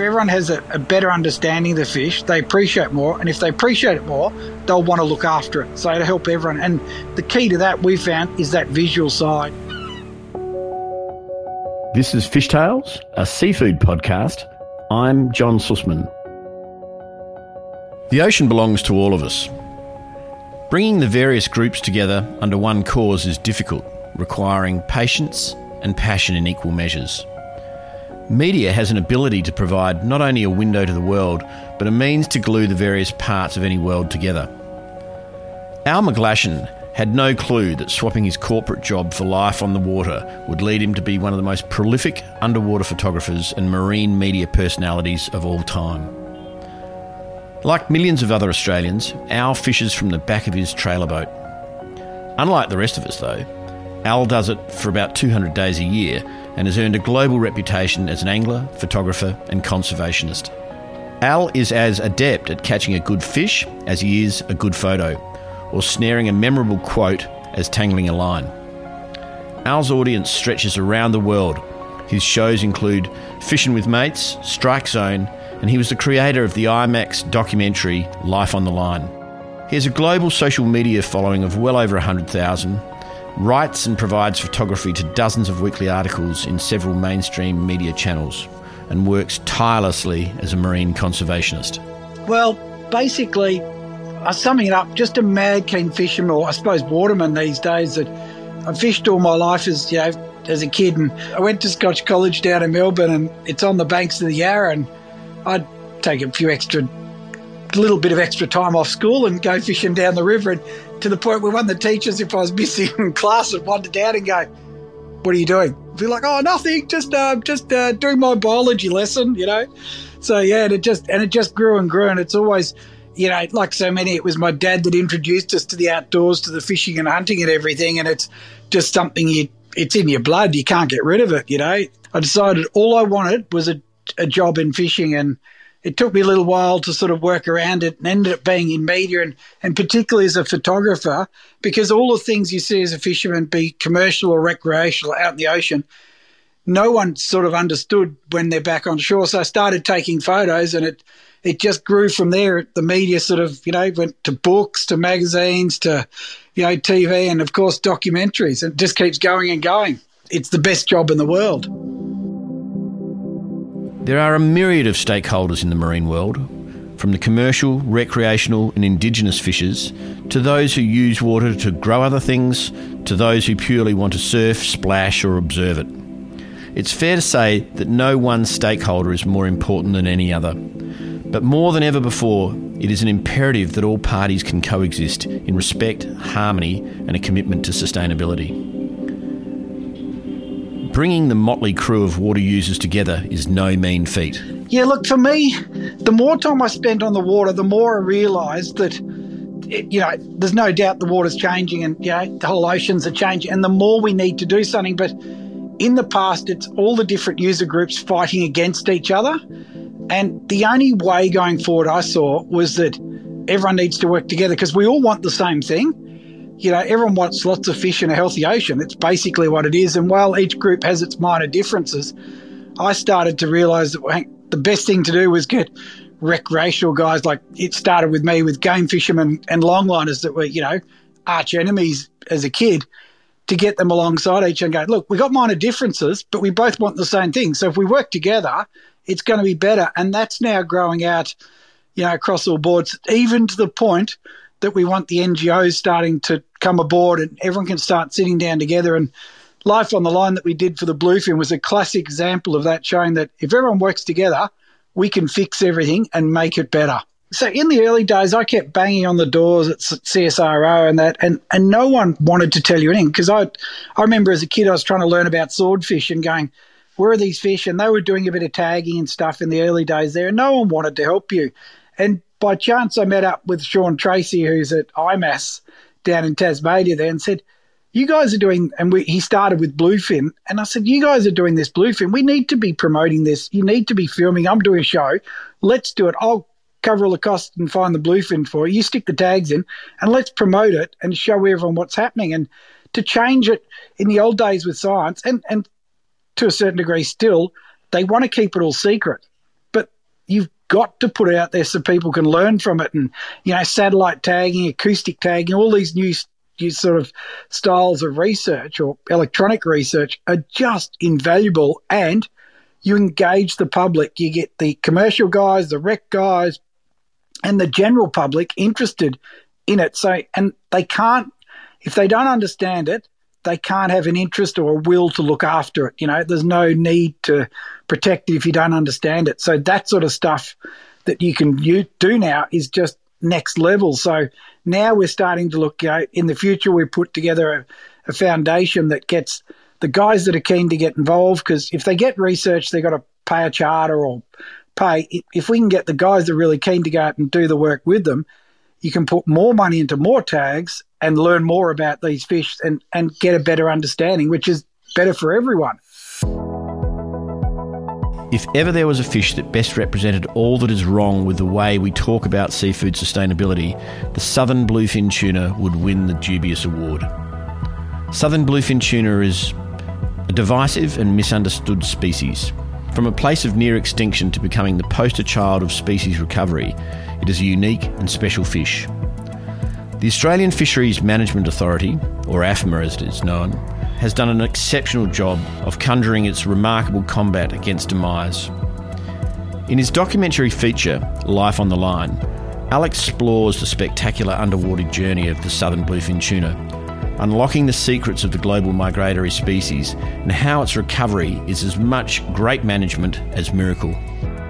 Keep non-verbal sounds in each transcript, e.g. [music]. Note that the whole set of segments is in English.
everyone has a, a, better understanding of the fish, they appreciate more, and if they appreciate it more, they'll want to look after it. So to help everyone, and the key to that we found is that visual side. This is Fish Tales, a seafood podcast. I'm John Sussman. The ocean belongs to all of us. Bringing the various groups together under one cause is difficult, requiring patience and passion in equal measures. Media has an ability to provide not only a window to the world, but a means to glue the various parts of any world together. Al McGlashan had no clue that swapping his corporate job for life on the water would lead him to be one of the most prolific underwater photographers and marine media personalities of all time. Like millions of other Australians, Al fishes from the back of his trailer boat. Unlike the rest of us, though, Al does it for about 200 days a year and has earned a global reputation as an angler, photographer, and conservationist. Al is as adept at catching a good fish as he is a good photo, or snaring a memorable quote as tangling a line. Al's audience stretches around the world. His shows include Fishing with Mates, Strike Zone, and he was the creator of the IMAX documentary Life on the Line. He has a global social media following of well over 100,000 writes and provides photography to dozens of weekly articles in several mainstream media channels, and works tirelessly as a marine conservationist. Well, basically, uh, summing it up, just a mad keen fisherman, or I suppose waterman these days. That I fished all my life as you know as a kid, and I went to Scotch College down in Melbourne, and it's on the banks of the Yarra, and I'd take a few extra, little bit of extra time off school and go fishing down the river, and to the point where one of the teachers, if I was [laughs] missing class, would wander down and go, "What are you doing?" I'd be like, "Oh, nothing. Just, uh, just uh, doing my biology lesson," you know. So yeah, and it just and it just grew and grew, and it's always, you know, like so many, it was my dad that introduced us to the outdoors, to the fishing and hunting and everything, and it's just something you, it's in your blood. You can't get rid of it, you know. I decided all I wanted was a, a job in fishing, and it took me a little while to sort of work around it and ended up being in media and, and particularly as a photographer because all the things you see as a fisherman be commercial or recreational out in the ocean no one sort of understood when they're back on shore. So i started taking photos and it it just grew from there. The media sort of you know went to books to magazines to you know tv and of course documentaries. It just keeps going and going. It's the best job in the world there are a myriad of stakeholders in the marine world, from the commercial, recreational, and indigenous fishers to those who use water to grow other things to those who purely want to surf, splash, or observe it. It's fair to say that no one stakeholder is more important than any other. But more than ever before, it is an imperative that all parties can coexist in respect, harmony, and a commitment to sustainability. Bringing the motley crew of water users together is no mean feat. Yeah, look, for me, the more time I spent on the water, the more I realised that, you know, there's no doubt the water's changing and, you know, the whole oceans are changing, and the more we need to do something. But in the past, it's all the different user groups fighting against each other. And the only way going forward I saw was that everyone needs to work together because we all want the same thing you know, everyone wants lots of fish in a healthy ocean. It's basically what it is. And while each group has its minor differences, I started to realize that the best thing to do was get recreational guys like it started with me with game fishermen and longliners that were, you know, arch enemies as a kid to get them alongside each other and go, look, we got minor differences, but we both want the same thing. So if we work together, it's going to be better. And that's now growing out, you know, across all boards, even to the point that we want the NGOs starting to come aboard and everyone can start sitting down together. And Life on the Line that we did for the Bluefin was a classic example of that, showing that if everyone works together, we can fix everything and make it better. So in the early days, I kept banging on the doors at CSIRO and that, and, and no one wanted to tell you anything because I, I remember as a kid I was trying to learn about swordfish and going, where are these fish? And they were doing a bit of tagging and stuff in the early days there, and no one wanted to help you. And by chance, I met up with Sean Tracey, who's at IMAS down in Tasmania there, and said, you guys are doing, and we, he started with Bluefin. And I said, You guys are doing this Bluefin. We need to be promoting this. You need to be filming. I'm doing a show. Let's do it. I'll cover all the costs and find the Bluefin for you. You stick the tags in and let's promote it and show everyone what's happening. And to change it in the old days with science, and, and to a certain degree still, they want to keep it all secret. But you've got to put out there so people can learn from it. And, you know, satellite tagging, acoustic tagging, all these new, sort of styles of research or electronic research are just invaluable. And you engage the public. You get the commercial guys, the rec guys, and the general public interested in it. So, and they can't, if they don't understand it, they can't have an interest or a will to look after it. You know, there's no need to protect it if you don't understand it. So that sort of stuff that you can you do now is just next level. So now we're starting to look, you know, in the future we put together a, a foundation that gets the guys that are keen to get involved because if they get research, they've got to pay a charter or pay. If we can get the guys that are really keen to go out and do the work with them, you can put more money into more tags and learn more about these fish and, and get a better understanding, which is better for everyone. If ever there was a fish that best represented all that is wrong with the way we talk about seafood sustainability, the southern bluefin tuna would win the dubious award. Southern bluefin tuna is a divisive and misunderstood species. From a place of near extinction to becoming the poster child of species recovery, it is a unique and special fish. The Australian Fisheries Management Authority, or AFMA as it is known, has done an exceptional job of conjuring its remarkable combat against demise. In his documentary feature, Life on the Line, Alex explores the spectacular underwater journey of the southern bluefin tuna, unlocking the secrets of the global migratory species and how its recovery is as much great management as miracle.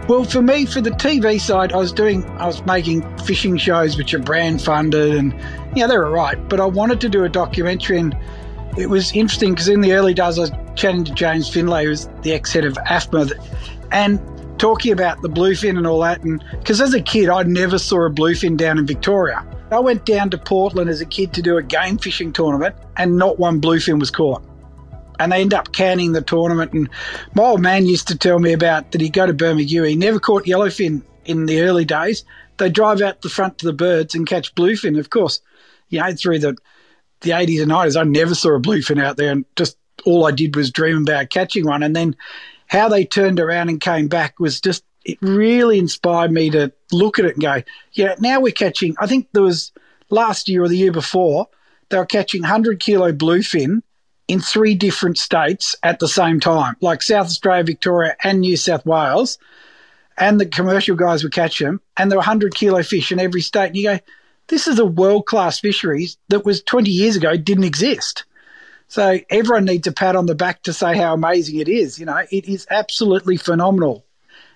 Well, for me, for the TV side, I was doing, I was making fishing shows which are brand funded, and yeah, they were right. But I wanted to do a documentary, and it was interesting because in the early days, I was chatting to James Findlay, who's the ex head of AFMA, and talking about the bluefin and all that. And because as a kid, I never saw a bluefin down in Victoria. I went down to Portland as a kid to do a game fishing tournament, and not one bluefin was caught and they end up canning the tournament. And my old man used to tell me about that he'd go to Bermagui. He never caught yellowfin in the early days. They drive out the front to the birds and catch bluefin. Of course, you know, through the the 80s and 90s, I never saw a bluefin out there, and just all I did was dream about catching one. And then how they turned around and came back was just it really inspired me to look at it and go, yeah, now we're catching. I think there was last year or the year before they were catching 100 kilo bluefin in three different states at the same time, like South Australia, Victoria, and New South Wales. And the commercial guys would catch them, and there were 100 kilo fish in every state. And you go, this is a world class fisheries that was 20 years ago didn't exist. So everyone needs a pat on the back to say how amazing it is. You know, it is absolutely phenomenal.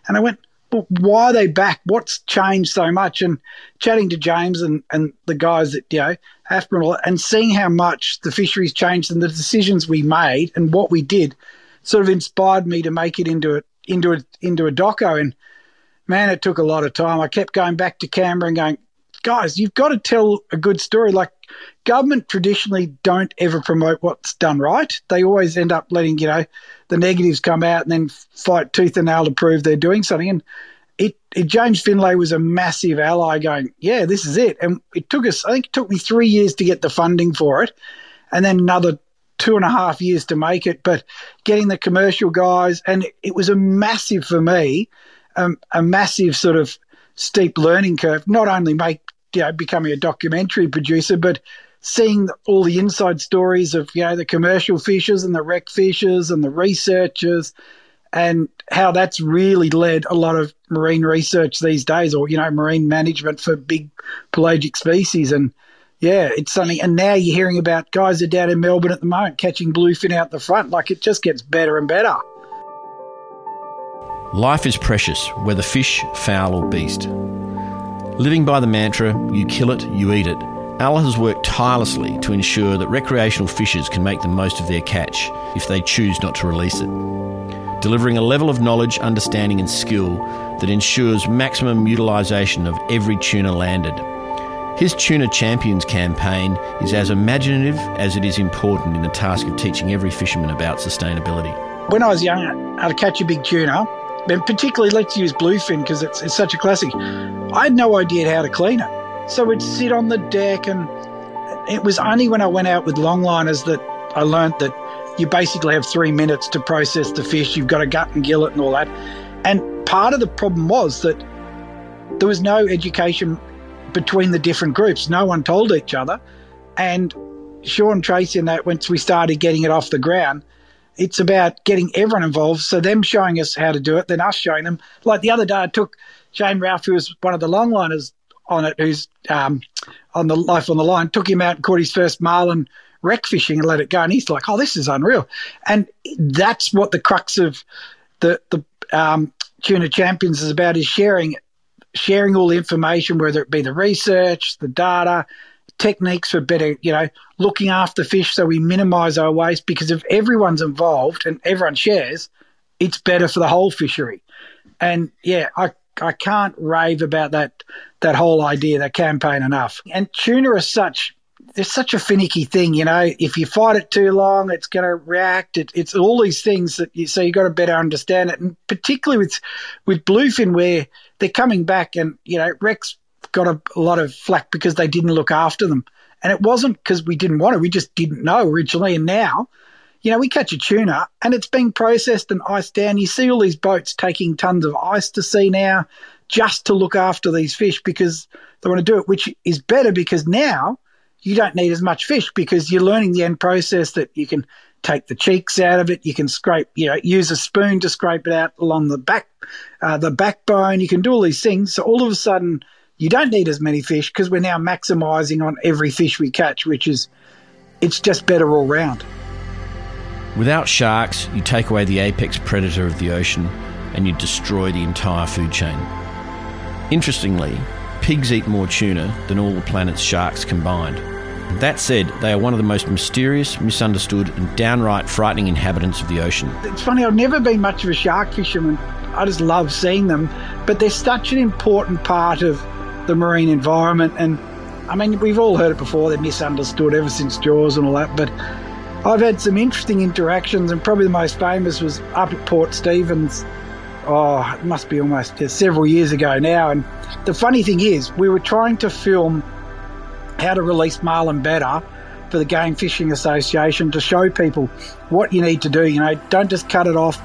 And I went, well, why are they back? What's changed so much? And chatting to James and, and the guys that, you know, Admiral and seeing how much the fisheries changed and the decisions we made and what we did sort of inspired me to make it into a, into a, into a doco. And man, it took a lot of time. I kept going back to Canberra and going, guys, you've got to tell a good story. Like government traditionally don't ever promote what's done right. They always end up letting, you know, the negatives come out and then fight tooth and nail to prove they're doing something. And it, it, James Findlay was a massive ally going, yeah, this is it. And it took us, I think it took me three years to get the funding for it and then another two and a half years to make it. But getting the commercial guys, and it, it was a massive for me, um, a massive sort of steep learning curve, not only make, you know, becoming a documentary producer, but seeing all the inside stories of, you know, the commercial fishers and the rec fishers and the researchers and how that's really led a lot of marine research these days, or you know, marine management for big pelagic species. And yeah, it's something. And now you're hearing about guys are down in Melbourne at the moment catching bluefin out the front. Like it just gets better and better. Life is precious, whether fish, fowl, or beast. Living by the mantra, you kill it, you eat it, Al has worked tirelessly to ensure that recreational fishers can make the most of their catch if they choose not to release it delivering a level of knowledge, understanding, and skill that ensures maximum utilisation of every tuna landed. His Tuna Champions campaign is as imaginative as it is important in the task of teaching every fisherman about sustainability. When I was young, I'd catch a big tuna, and particularly let's use bluefin because it's, it's such a classic. I had no idea how to clean it. So we'd sit on the deck, and it was only when I went out with longliners that I learnt that you basically have three minutes to process the fish. You've got to gut and gill it and all that. And part of the problem was that there was no education between the different groups. No one told each other. And Sean Tracey and that, once we started getting it off the ground, it's about getting everyone involved. So them showing us how to do it, then us showing them. Like the other day, I took Shane Ralph, who was one of the longliners on it, who's um, on the life on the line, took him out and caught his first marlin rec fishing and let it go. And he's like, "Oh, this is unreal." And that's what the crux of the the um, tuna champions is about: is sharing sharing all the information, whether it be the research, the data, techniques for better, you know, looking after fish so we minimize our waste. Because if everyone's involved and everyone shares, it's better for the whole fishery. And yeah, I I can't rave about that that whole idea, that campaign enough. And tuna is such there's such a finicky thing, you know. If you fight it too long, it's going to react. It, it's all these things that you so you got to better understand it, and particularly with with bluefin where they're coming back, and you know recs got a, a lot of flack because they didn't look after them, and it wasn't because we didn't want it, we just didn't know originally, and now. You know, we catch a tuna and it's being processed and iced down. You see all these boats taking tons of ice to sea now just to look after these fish because they want to do it, which is better because now you don't need as much fish because you're learning the end process that you can take the cheeks out of it. You can scrape, you know, use a spoon to scrape it out along the back, uh, the backbone. You can do all these things. So all of a sudden, you don't need as many fish because we're now maximizing on every fish we catch, which is, it's just better all round. Without sharks, you take away the apex predator of the ocean and you destroy the entire food chain. Interestingly, pigs eat more tuna than all the planet's sharks combined. That said, they are one of the most mysterious, misunderstood, and downright frightening inhabitants of the ocean. It's funny, I've never been much of a shark fisherman. I just love seeing them, but they're such an important part of the marine environment. And I mean, we've all heard it before, they're misunderstood ever since Jaws and all that, but I've had some interesting interactions, and probably the most famous was up at Port Stephens. Oh, it must be almost several years ago now. And the funny thing is, we were trying to film how to release marlin better for the Game Fishing Association to show people what you need to do. You know, don't just cut it off.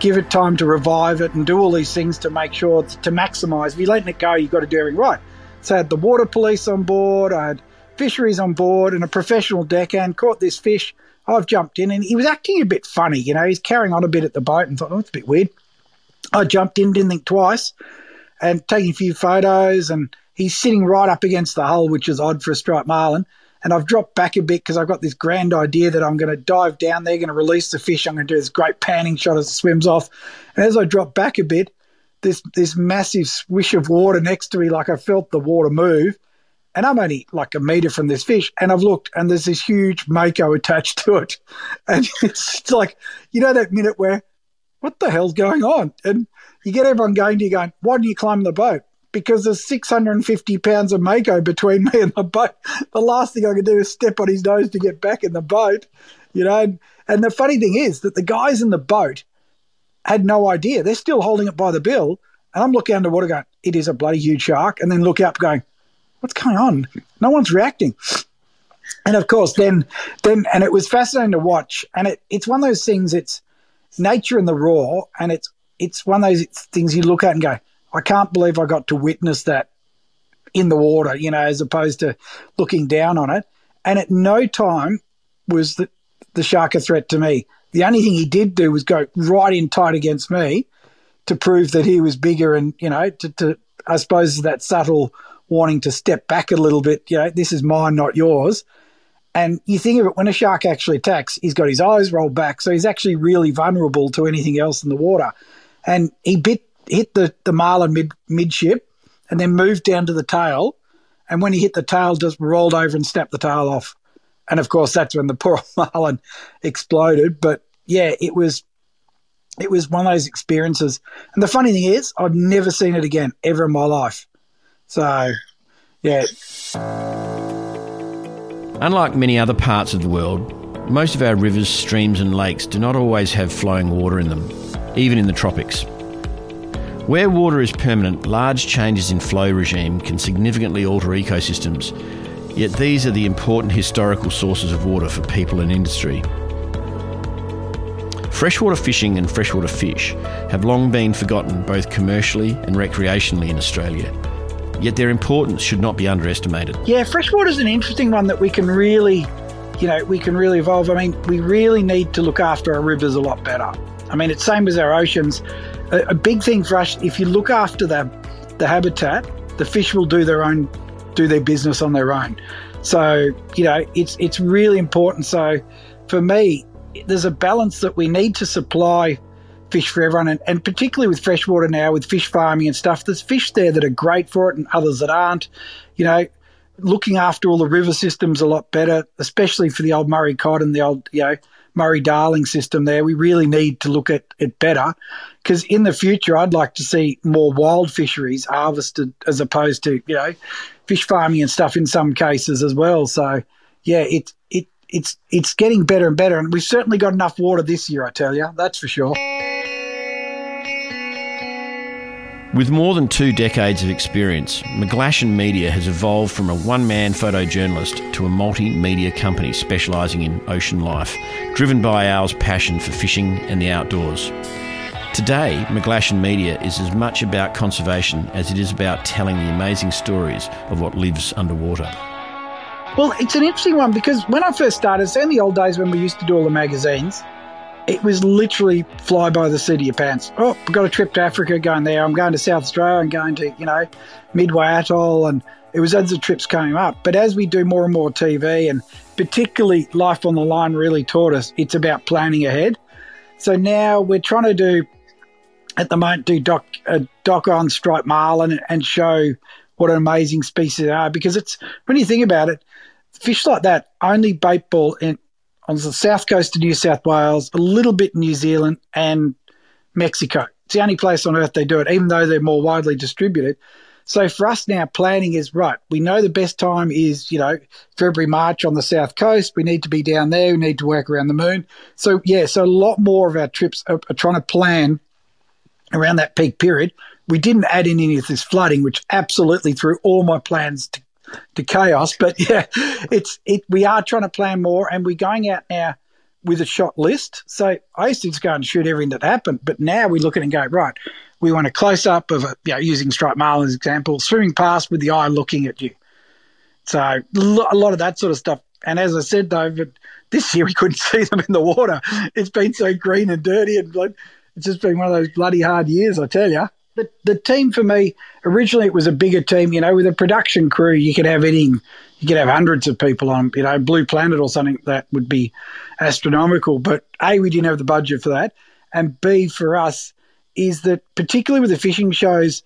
Give it time to revive it and do all these things to make sure to maximise. If you're letting it go, you've got to do everything right. So I had the water police on board, I had fisheries on board, and a professional deckhand caught this fish. I've jumped in and he was acting a bit funny. You know, he's carrying on a bit at the boat and thought, oh, it's a bit weird. I jumped in, didn't think twice, and taking a few photos and he's sitting right up against the hull, which is odd for a striped marlin. And I've dropped back a bit because I've got this grand idea that I'm going to dive down there, going to release the fish. I'm going to do this great panning shot as it swims off. And as I drop back a bit, this this massive swish of water next to me, like I felt the water move. And I'm only like a meter from this fish, and I've looked, and there's this huge mako attached to it, [laughs] and it's like you know that minute where, what the hell's going on? And you get everyone going to you, going, why do you climb the boat? Because there's 650 pounds of mako between [laughs] me and the boat. The last thing I can do is step on his nose to get back in the boat, you know. And, and the funny thing is that the guys in the boat had no idea. They're still holding it by the bill. And I'm looking underwater going, it is a bloody huge shark. And then look up going, what's going on? No one's reacting. And of course, then, then, and it was fascinating to watch. And it, it's one of those things, it's nature in the raw. And it's, it's one of those things you look at and go, I can't believe I got to witness that in the water, you know, as opposed to looking down on it. And at no time was the, the shark a threat to me. The only thing he did do was go right in tight against me to prove that he was bigger and, you know, to, to I suppose that subtle wanting to step back a little bit, you know, this is mine, not yours. And you think of it when a shark actually attacks, he's got his eyes rolled back, so he's actually really vulnerable to anything else in the water. And he bit hit the, the marlin mid midship and then moved down to the tail. And when he hit the tail, just rolled over and snapped the tail off. And of course, that's when the [laughs] poor marlin exploded. But yeah, it was it was one of those experiences. And the funny thing is, I've never seen it again ever in my life. So, yeah. Unlike many other parts of the world, most of our rivers, streams, and lakes do not always have flowing water in them, even in the tropics. Where water is permanent, large changes in flow regime can significantly alter ecosystems, yet these are the important historical sources of water for people and industry. Freshwater fishing and freshwater fish have long been forgotten both commercially and recreationally in Australia. Yet their importance should not be underestimated. Yeah, freshwater is an interesting one that we can really, you know, we can really evolve. I mean, we really need to look after our rivers a lot better. I mean, it's same as our oceans. A, a big thing for us, if you look after the the habitat, the fish will do their own, do their business on their own. So you know, it's it's really important. So for me, there's a balance that we need to supply fish for everyone, and, and particularly with freshwater now, with fish farming and stuff. There's fish there that are great for it, and others that aren't. You know, looking after all the river systems a lot better, especially for the old Murray cod and the old you know Murray Darling system. There, we really need to look at it better because in the future, I'd like to see more wild fisheries harvested as opposed to you know fish farming and stuff in some cases as well. So yeah, it it it's it's getting better and better, and we've certainly got enough water this year. I tell you, that's for sure. With more than two decades of experience, McGlashan Media has evolved from a one man photojournalist to a multimedia company specialising in ocean life, driven by Al's passion for fishing and the outdoors. Today, McGlashan Media is as much about conservation as it is about telling the amazing stories of what lives underwater. Well, it's an interesting one because when I first started, it's in the old days when we used to do all the magazines, it was literally fly by the seat of your pants. Oh, I've got a trip to Africa going there. I'm going to South Australia. I'm going to, you know, Midway Atoll. And it was as the trips came up. But as we do more and more TV, and particularly Life on the Line really taught us, it's about planning ahead. So now we're trying to do, at the moment, do doc, a doc on striped marlin and show what an amazing species they are. Because it's, when you think about it, fish like that only bait ball in, on the south coast of New South Wales, a little bit New Zealand and Mexico. It's the only place on earth they do it, even though they're more widely distributed. So for us now, planning is right. We know the best time is, you know, February, March on the south coast. We need to be down there. We need to work around the moon. So yeah, so a lot more of our trips are, are trying to plan around that peak period. We didn't add in any of this flooding, which absolutely threw all my plans to to chaos. But [laughs] yeah, it's it. We are trying to plan more, and we're going out now with a shot list. So I used to just go and shoot everything that happened, but now we look at it and go right. We want a close up of a, you know, using striped marlin as example, swimming past with the eye looking at you. So a lot of that sort of stuff. And as I said, though, this year we couldn't [laughs] see them in the water. It's been so green and dirty, and like, it's just been one of those bloody hard years, I tell you the, the team for me originally it was a bigger team. You know, with a production crew, you could have any, you could have hundreds of people on. You know, Blue Planet or something that would be astronomical. But a, we didn't have the budget for that, and b, for us, is that particularly with the fishing shows,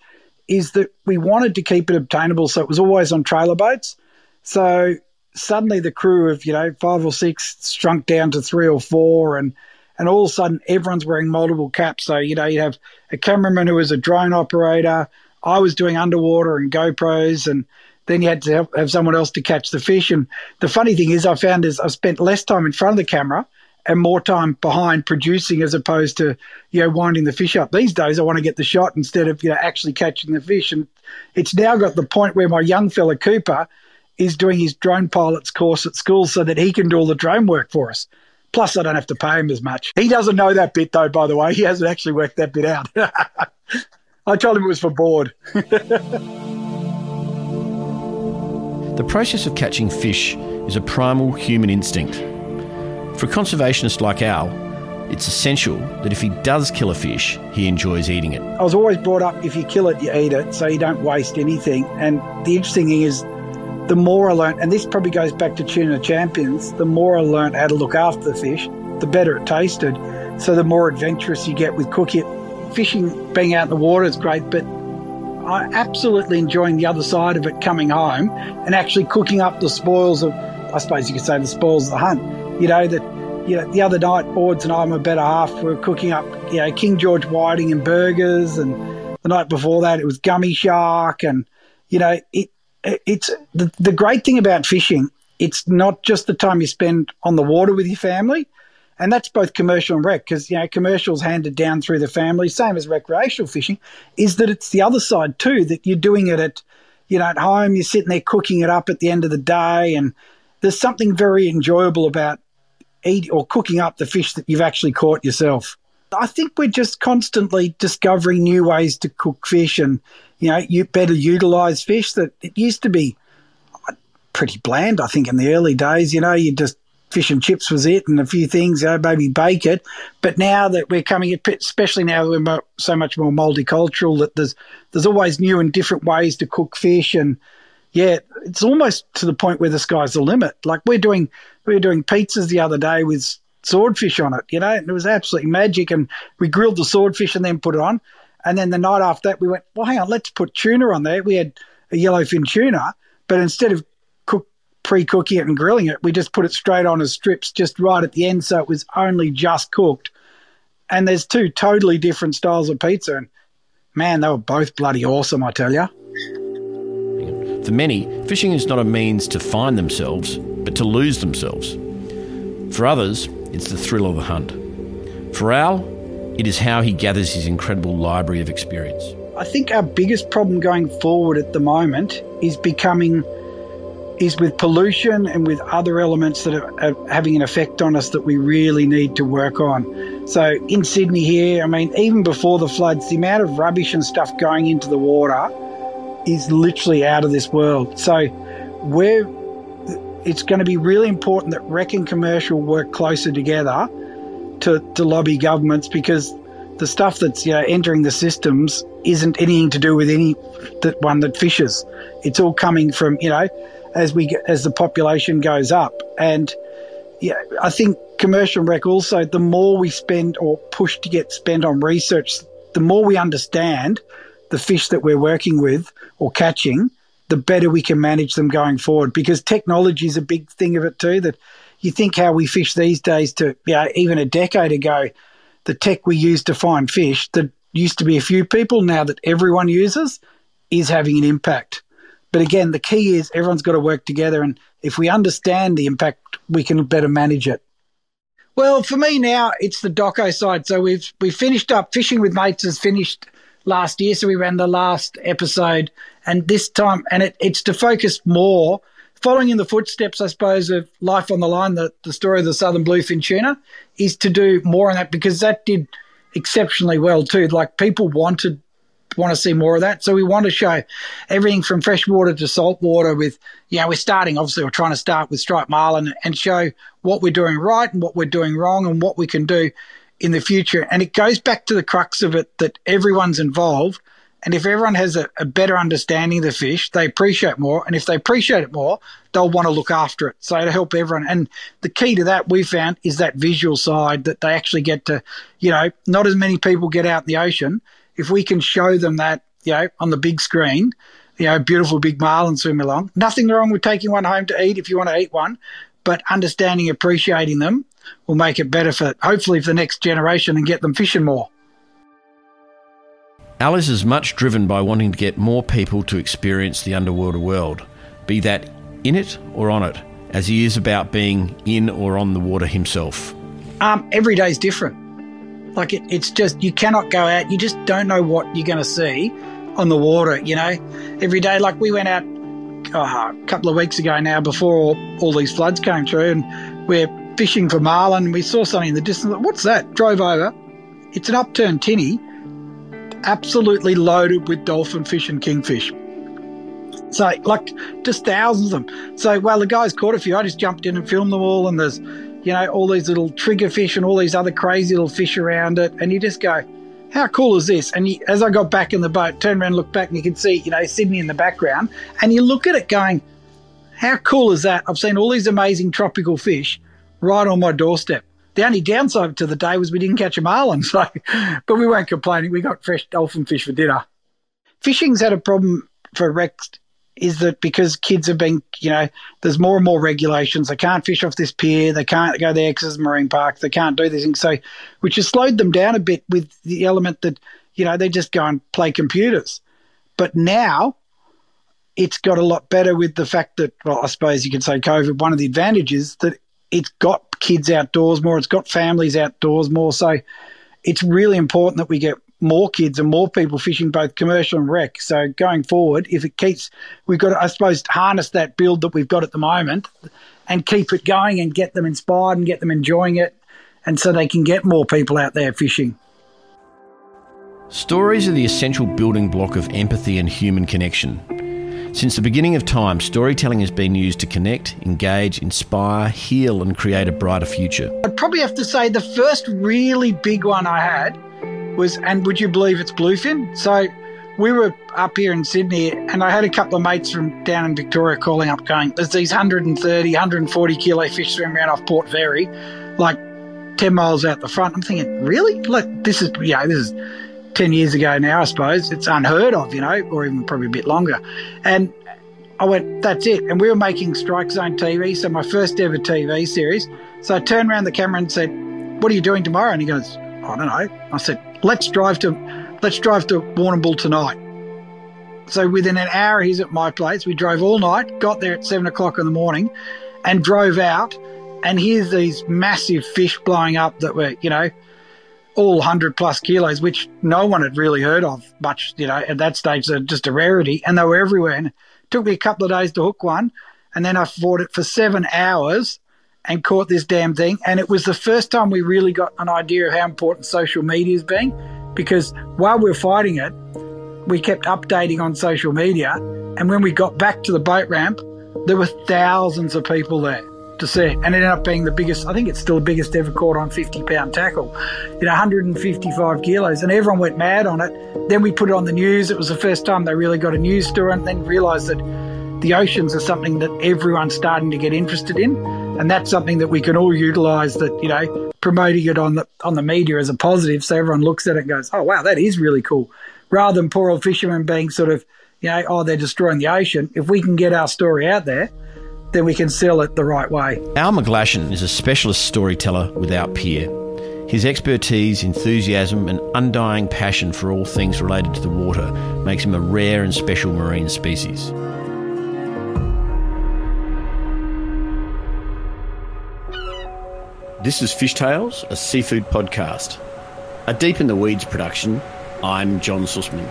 is that we wanted to keep it obtainable, so it was always on trailer boats. So suddenly the crew of you know five or six shrunk down to three or four, and and all of a sudden everyone's wearing multiple caps. So, you know, you have a cameraman who was a drone operator. I was doing underwater and GoPros, and then you had to have, someone else to catch the fish. And the funny thing is, I found is I've spent less time in front of the camera and more time behind producing as opposed to you know winding the fish up. These days, I want to get the shot instead of you know actually catching the fish. And it's now got the point where my young fella Cooper is doing his drone pilot's course at school so that he can do all the drone work for us. Plus, I don't have to pay him as much. He doesn't know that bit, though, by the way. He hasn't actually worked that bit out. [laughs] I told him it was for board. [laughs] the process of catching fish is a primal human instinct. For a conservationist like Al, it's essential that if he does kill a fish, he enjoys eating it. I was always brought up if you kill it, you eat it, so you don't waste anything. And the interesting thing is, the more I learned, and this probably goes back to Tuna Champions, the more I learned how to look after the fish, the better it tasted. So the more adventurous you get with cooking it. Fishing, being out in the water is great, but I'm absolutely enjoying the other side of it coming home and actually cooking up the spoils of, I suppose you could say, the spoils of the hunt. You know, that you know, the other night, Boards and I, my better half, were cooking up, you know, King George whiting and burgers. And the night before that, it was gummy shark. And, you know, it, it's the, the great thing about fishing. It's not just the time you spend on the water with your family, and that's both commercial and rec because you know commercials handed down through the family, same as recreational fishing. Is that it's the other side too that you're doing it at you know at home, you're sitting there cooking it up at the end of the day, and there's something very enjoyable about eat or cooking up the fish that you've actually caught yourself. I think we're just constantly discovering new ways to cook fish and, you know, you better utilize fish that it used to be pretty bland, I think, in the early days. You know, you just fish and chips was it and a few things, you know, maybe bake it. But now that we're coming, especially now we're so much more multicultural, that there's there's always new and different ways to cook fish. And yeah, it's almost to the point where the sky's the limit. Like we're doing, we were doing pizzas the other day with swordfish on it, you know, and it was absolutely magic. And we grilled the swordfish and then put it on. And then the night after that, we went, well, hang on, let's put tuna on there. We had a yellowfin tuna, but instead of cook, pre-cooking it and grilling it, we just put it straight on as strips just right at the end, so it was only just cooked. And there's two totally different styles of pizza, and man, they were both bloody awesome, I tell you. For many, fishing is not a means to find themselves, but to lose themselves. For others, it's the thrill of the hunt. For Al, it is how he gathers his incredible library of experience. I think our biggest problem going forward at the moment is becoming is with pollution and with other elements that are, are, having an effect on us that we really need to work on. So in Sydney here, I mean, even before the floods, the amount of rubbish and stuff going into the water is literally out of this world. So we're it's going to be really important that rec and commercial work closer together to, to lobby governments because the stuff that's you know, entering the systems isn't anything to do with any that one that fishes. It's all coming from you know as we as the population goes up, and yeah, I think commercial rec also the more we spend or push to get spent on research, the more we understand the fish that we're working with or catching, the better we can manage them going forward. Because technology is a big thing of it too. That you think how we fish these days to you know, even a decade ago, the tech we use to find fish that used to be a few people, now that everyone uses, is having an impact. But again, the key is everyone's got to work together, and if we understand the impact, we can better manage it. Well, for me now, it's the doco side. So we've we finished up fishing with mates has finished last year, so we ran the last episode, and this time, and it, it's to focus more, following in the footsteps, I suppose, of Life on the Line, the, the story of the Southern Bluefin tuna, is to do more on that because that did exceptionally well too. Like people wanted want to see more of that. So we want to show everything from freshwater to saltwater with, you know, we're starting, obviously, we're trying to start with striped marlin and show what we're doing right and what we're doing wrong and what we can do in the future. And it goes back to the crux of it that everyone's involved. And if everyone has a, a, better understanding of the fish, they appreciate more. And if they appreciate it more, they'll want to look after it. So to help everyone. And the key to that we found is that visual side that they actually get to, you know, not as many people get out in the ocean. If we can show them that, you know, on the big screen, you know, beautiful big marlin swim along. Nothing wrong with taking one home to eat if you want to eat one, but understanding, appreciating them will make it better for hopefully for the next generation and get them fishing more. Alice is much driven by wanting to get more people to experience the underwater world, be that in it or on it, as he is about being in or on the water himself. Um, every day is different. Like it, it's just you cannot go out. You just don't know what you're going to see on the water. You know, every day. Like we went out oh, a couple of weeks ago now, before all, all these floods came through, and we're fishing for marlin. We saw something in the distance. What's that? Drove over. It's an upturned tinny, absolutely loaded with dolphin fish and kingfish. So, like, just thousands of them. So, while the guys caught a few, I just jumped in and filmed them all. And there's, you know, all these little trigger fish and all these other crazy little fish around it. And you just go, how cool is this? And you, as I got back in the boat, turned around, looked back, and you can see, you know, Sydney in the background. And you look at it going, how cool is that? I've seen all these amazing tropical fish right on my doorstep. The only downside to the day was we didn't catch a marlin, so but we weren't complaining. We got fresh dolphin fish for dinner. Fishing's had a problem for recs is that because kids have been, you know, there's more and more regulations. They can't fish off this pier. They can't go there because it's marine park. They can't do these things. So, which has slowed them down a bit with the element that, you know, they just go and play computers. But now it's got a lot better with the fact that, well, I suppose you could say COVID, one of the advantages that it's got kids outdoors more, it's got families outdoors more. So it's really important that we get more kids and more people fishing both commercial and rec. So going forward, if it keeps, we've got to, I suppose, harness that build that we've got at the moment and keep it going and get them inspired and get them enjoying it. And so they can get more people out there fishing. Stories are the essential building block of empathy and human connection. Since the beginning of time, storytelling has been used to connect, engage, inspire, heal, and create a brighter future. I'd probably have to say the first really big one I had was, and would you believe it's bluefin? So we were up here in Sydney, and I had a couple of mates from down in Victoria calling up, going, "There's these 130, 140 kilo fish swimming around off Port Fairy, like 10 miles out the front." I'm thinking, really? Like this is, know, this is 10 years ago now, I suppose. It's unheard of, you know, or even probably a bit longer. And I went, that's it. And we were making Strike Zone TV, so my first ever TV series. So I turned around the camera and said, What are you doing tomorrow? And he goes, I don't know. I said, Let's drive to let's drive to Warrnambool tonight. So within an hour he's at my place. We drove all night, got there at seven o'clock in the morning, and drove out. And here's these massive fish blowing up that were, you know, all 100 plus kilos, which no one had really heard of much, you know, at that stage. They're just a rarity and they were everywhere. And it took me a couple of days to hook one. And then I fought it for seven hours and caught this damn thing. And it was the first time we really got an idea of how important social media has been because while we were fighting it, we kept updating on social media. And when we got back to the boat ramp, there were thousands of people there to see it. And it ended up being the biggest, I think it's still the biggest ever caught on 50 pound tackle, you know, 155 kilos. And everyone went mad on it. Then we put it on the news. It was the first time they really got a news story and then realised that the oceans are something that everyone's starting to get interested in. And that's something that we can all utilise that, you know, promoting it on the on the media as a positive so everyone looks at it and goes, Oh wow, that is really cool. Rather than poor old fishermen being sort of, you know, oh they're destroying the ocean. If we can get our story out there, then we can sell it the right way. Al McGlashan is a specialist storyteller without peer. His expertise, enthusiasm, and undying passion for all things related to the water makes him a rare and special marine species. This is Fish Tales, a seafood podcast. A Deep in the Weeds production. I'm John Sussman.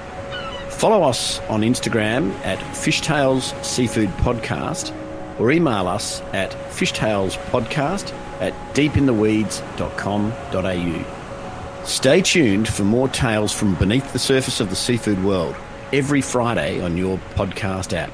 Follow us on Instagram at Fishtails Seafood Podcast or email us at fishtailspodcast at deepintheweeds.com.au. Stay tuned for more tales from beneath the surface of the seafood world every Friday on your podcast app.